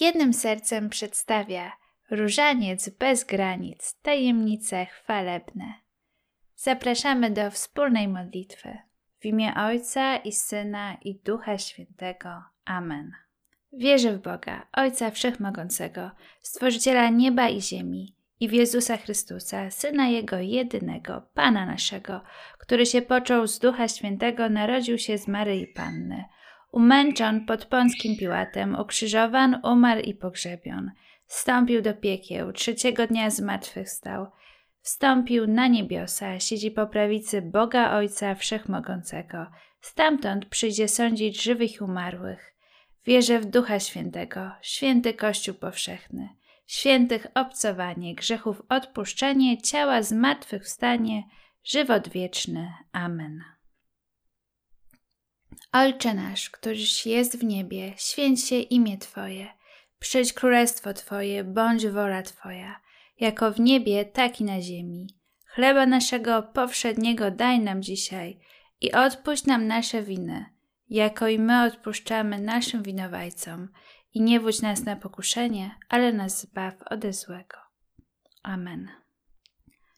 jednym sercem przedstawia różaniec bez granic, tajemnice chwalebne. Zapraszamy do wspólnej modlitwy. W imię Ojca i Syna i Ducha Świętego. Amen. Wierzę w Boga, Ojca Wszechmogącego, Stworzyciela nieba i ziemi i w Jezusa Chrystusa, Syna Jego jedynego, Pana naszego, który się począł z Ducha Świętego, narodził się z Maryi Panny, umęczon pod Pąskim Piłatem, ukrzyżowan, umarł i pogrzebion, wstąpił do piekieł, trzeciego dnia zmartwychwstał, wstąpił na niebiosa, siedzi po prawicy Boga Ojca Wszechmogącego, stamtąd przyjdzie sądzić żywych i umarłych. Wierzę w Ducha Świętego, święty Kościół powszechny, świętych obcowanie, grzechów odpuszczenie, ciała zmartwychwstanie, żywot wieczny. Amen. Ojcze nasz, któryś jest w niebie, święć się imię Twoje, przyjdź królestwo Twoje, bądź wola Twoja, jako w niebie, tak i na ziemi. Chleba naszego powszedniego daj nam dzisiaj i odpuść nam nasze winy, jako i my odpuszczamy naszym winowajcom. I nie wódź nas na pokuszenie, ale nas zbaw ode złego. Amen.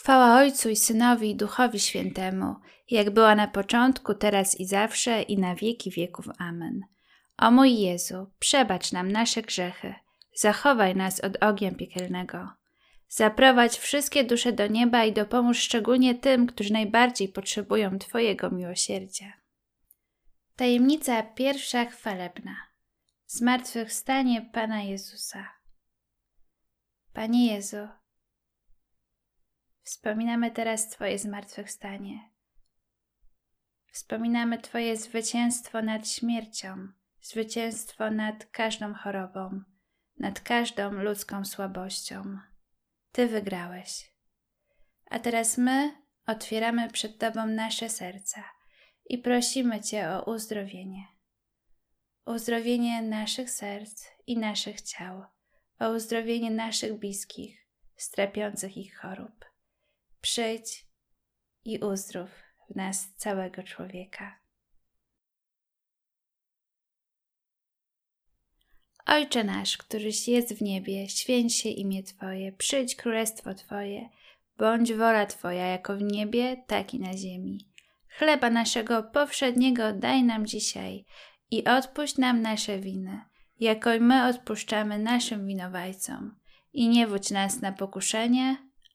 Chwała Ojcu i Synowi i Duchowi Świętemu, jak była na początku, teraz i zawsze, i na wieki wieków. Amen. O mój Jezu, przebacz nam nasze grzechy, zachowaj nas od ognia piekielnego. Zaprowadź wszystkie dusze do nieba i dopomóż szczególnie tym, którzy najbardziej potrzebują Twojego miłosierdzia. Tajemnica pierwsza chwalebna. Zmartwychwstanie Pana Jezusa. Panie Jezu, Wspominamy teraz Twoje zmartwychwstanie. Wspominamy Twoje zwycięstwo nad śmiercią, zwycięstwo nad każdą chorobą, nad każdą ludzką słabością. Ty wygrałeś. A teraz my otwieramy przed Tobą nasze serca i prosimy Cię o uzdrowienie. Uzdrowienie naszych serc i naszych ciał, o uzdrowienie naszych bliskich, strapiących ich chorób przyjdź i uzdrów w nas całego człowieka. Ojcze nasz, któryś jest w niebie, święć się imię Twoje, przyjdź królestwo Twoje, bądź wola Twoja jako w niebie, tak i na ziemi. Chleba naszego powszedniego daj nam dzisiaj i odpuść nam nasze winy, jako i my odpuszczamy naszym winowajcom. I nie wódź nas na pokuszenie,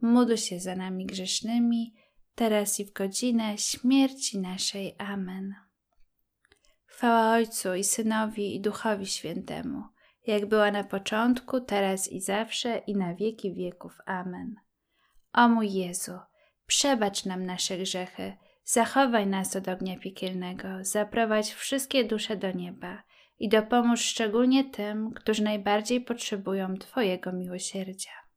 módl się za nami grzesznymi, teraz i w godzinę śmierci naszej. Amen. Chwała Ojcu i Synowi i Duchowi Świętemu, jak była na początku, teraz i zawsze i na wieki wieków. Amen. O mój Jezu, przebacz nam nasze grzechy, zachowaj nas od ognia piekielnego, zaprowadź wszystkie dusze do nieba i dopomóż szczególnie tym, którzy najbardziej potrzebują Twojego miłosierdzia.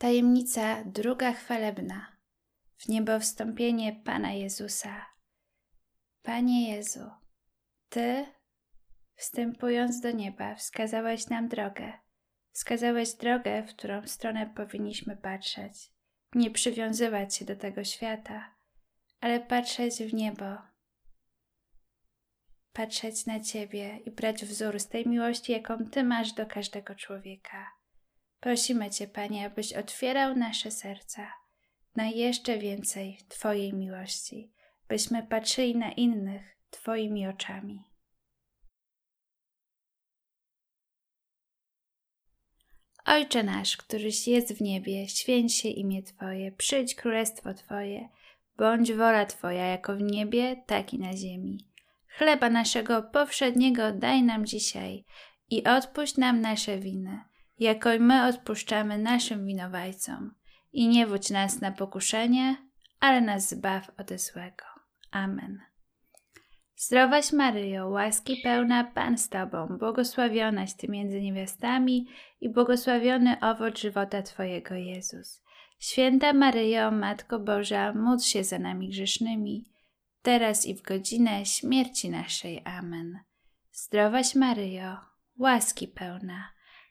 Tajemnica druga chwalebna. W niebo wstąpienie Pana Jezusa. Panie Jezu, Ty, wstępując do nieba, wskazałeś nam drogę. Wskazałeś drogę, w którą stronę powinniśmy patrzeć. Nie przywiązywać się do tego świata, ale patrzeć w niebo. Patrzeć na Ciebie i brać wzór z tej miłości, jaką Ty masz do każdego człowieka. Prosimy Cię, Panie, abyś otwierał nasze serca na jeszcze więcej Twojej miłości, byśmy patrzyli na innych Twoimi oczami. Ojcze nasz, któryś jest w niebie, święć się imię Twoje, przyjdź królestwo Twoje, bądź wola Twoja jako w niebie, tak i na ziemi. Chleba naszego powszedniego daj nam dzisiaj i odpuść nam nasze winy, jako i my odpuszczamy naszym winowajcom. I nie wódź nas na pokuszenie, ale nas zbaw ode złego. Amen. Zdrowaś Maryjo, łaski pełna Pan z Tobą, błogosławionaś Ty między niewiastami i błogosławiony owoc żywota Twojego Jezus. Święta Maryjo, Matko Boża, módl się za nami grzesznymi, teraz i w godzinę śmierci naszej. Amen. Zdrowaś Maryjo, łaski pełna,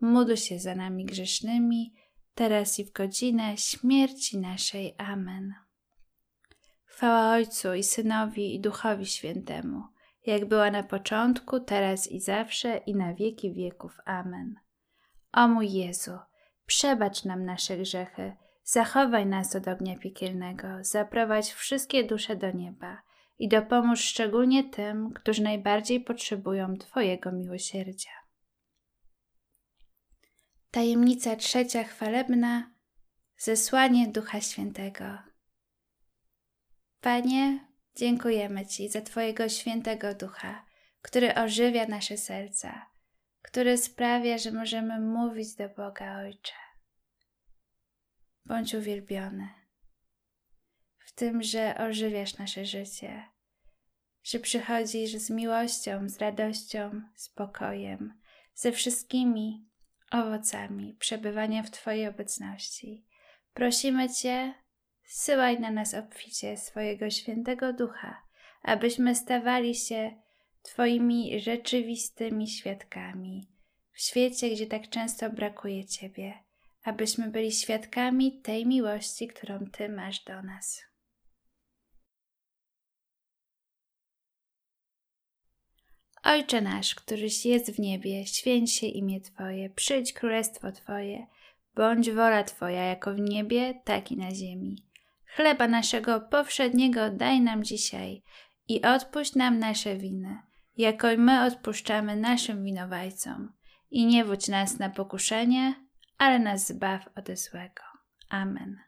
módl się za nami grzesznymi, teraz i w godzinę śmierci naszej. Amen. Chwała Ojcu i Synowi i Duchowi Świętemu, jak była na początku, teraz i zawsze i na wieki wieków. Amen. O mój Jezu, przebacz nam nasze grzechy, zachowaj nas od ognia piekielnego, zaprowadź wszystkie dusze do nieba i dopomóż szczególnie tym, którzy najbardziej potrzebują Twojego miłosierdzia. Tajemnica trzecia chwalebna zesłanie Ducha Świętego. Panie, dziękujemy Ci za Twojego świętego ducha, który ożywia nasze serca, który sprawia, że możemy mówić do Boga Ojcze. Bądź uwielbiony w tym, że ożywiasz nasze życie, że przychodzisz z miłością, z radością, spokojem, ze wszystkimi owocami przebywania w Twojej obecności. Prosimy Cię, Syłaj na nas obficie swojego świętego ducha, abyśmy stawali się Twoimi rzeczywistymi świadkami w świecie, gdzie tak często brakuje Ciebie, abyśmy byli świadkami tej miłości, którą Ty masz do nas. Ojcze nasz, któryś jest w niebie, święć się imię Twoje, przyjdź królestwo Twoje, bądź wola Twoja jako w niebie, tak i na ziemi. Chleba naszego powszedniego daj nam dzisiaj i odpuść nam nasze winy, jako i my odpuszczamy naszym winowajcom. I nie wódź nas na pokuszenie, ale nas zbaw ode złego. Amen.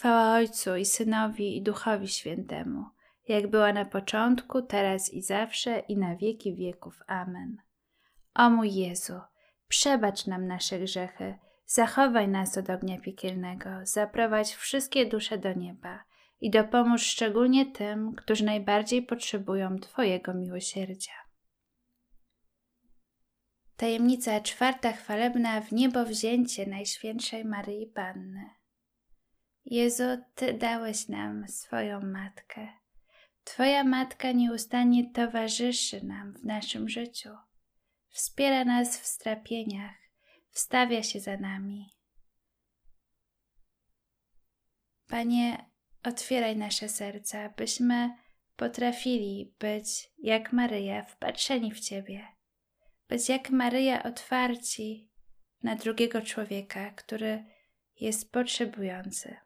Chwała Ojcu i Synowi i Duchowi Świętemu, jak była na początku, teraz i zawsze i na wieki wieków. Amen. O mój Jezu, przebacz nam nasze grzechy, zachowaj nas od ognia piekielnego, zaprowadź wszystkie dusze do nieba i dopomóż szczególnie tym, którzy najbardziej potrzebują Twojego miłosierdzia. Tajemnica czwarta chwalebna w niebo wzięcie Najświętszej Maryi Panny. Jezu, Ty dałeś nam swoją Matkę. Twoja Matka nieustannie towarzyszy nam w naszym życiu. Wspiera nas w strapieniach, wstawia się za nami. Panie, otwieraj nasze serca, byśmy potrafili być jak Maryja, wpatrzeni w Ciebie, być jak Maryja, otwarci na drugiego człowieka, który jest potrzebujący.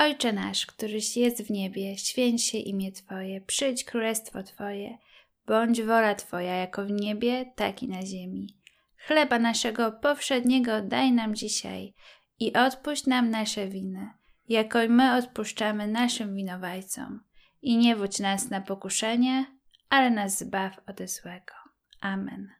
Ojcze nasz, któryś jest w niebie, święć się imię Twoje, przyjdź królestwo Twoje, bądź wola Twoja jako w niebie, tak i na ziemi. Chleba naszego powszedniego daj nam dzisiaj i odpuść nam nasze winy, jako my odpuszczamy naszym winowajcom. I nie wódź nas na pokuszenie, ale nas zbaw ode złego. Amen.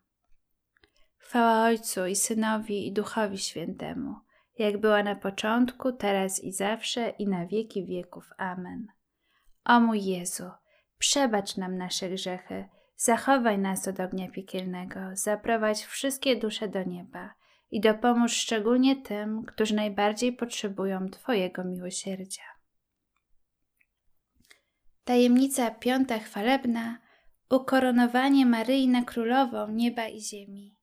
Chwała Ojcu i Synowi i Duchowi Świętemu, jak była na początku, teraz i zawsze i na wieki wieków. Amen. O mój Jezu, przebacz nam nasze grzechy, zachowaj nas od ognia piekielnego, zaprowadź wszystkie dusze do nieba i dopomóż szczególnie tym, którzy najbardziej potrzebują Twojego miłosierdzia. Tajemnica piąta chwalebna ukoronowanie Maryi na królową nieba i ziemi.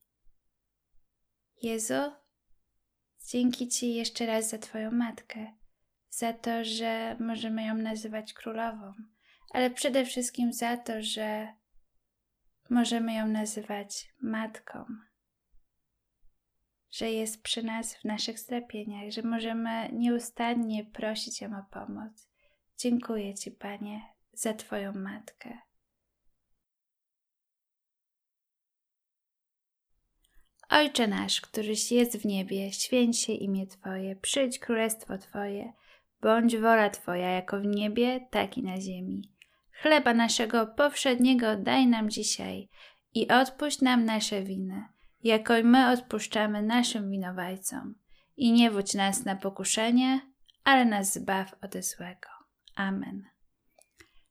Jezu, dzięki Ci jeszcze raz za Twoją matkę, za to, że możemy ją nazywać królową, ale przede wszystkim za to, że możemy ją nazywać matką, że jest przy nas w naszych strapieniach, że możemy nieustannie prosić ją o pomoc. Dziękuję Ci, Panie, za Twoją matkę. Ojcze nasz, któryś jest w niebie, święć się imię Twoje, przyjdź królestwo Twoje, bądź wola Twoja jako w niebie, tak i na ziemi. Chleba naszego powszedniego daj nam dzisiaj i odpuść nam nasze winy, jako i my odpuszczamy naszym winowajcom. I nie wódź nas na pokuszenie, ale nas zbaw ode złego. Amen.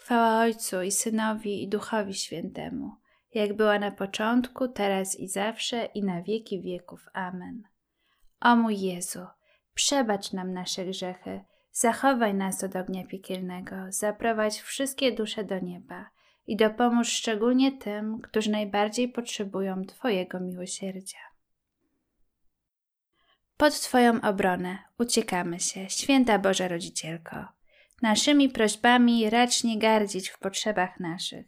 Chwała Ojcu i Synowi i Duchowi Świętemu, jak była na początku, teraz i zawsze i na wieki wieków. Amen. O mój Jezu, przebacz nam nasze grzechy, zachowaj nas od ognia piekielnego, zaprowadź wszystkie dusze do nieba i dopomóż szczególnie tym, którzy najbardziej potrzebują Twojego miłosierdzia. Pod Twoją obronę uciekamy się, święta Boża Rodzicielko. Naszymi prośbami racz nie gardzić w potrzebach naszych,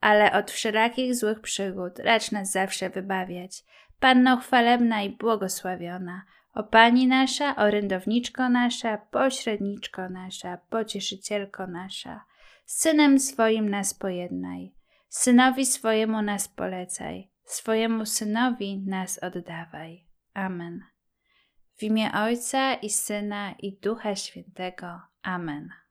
ale od wszelakich złych przygód racz nas zawsze wybawiać. Panno chwalebna i błogosławiona, o Pani nasza, orędowniczko nasza, pośredniczko nasza, pocieszycielko nasza, Synem swoim nas pojednaj, Synowi swojemu nas polecaj, swojemu Synowi nas oddawaj. Amen. W imię Ojca i Syna i Ducha Świętego. Amen.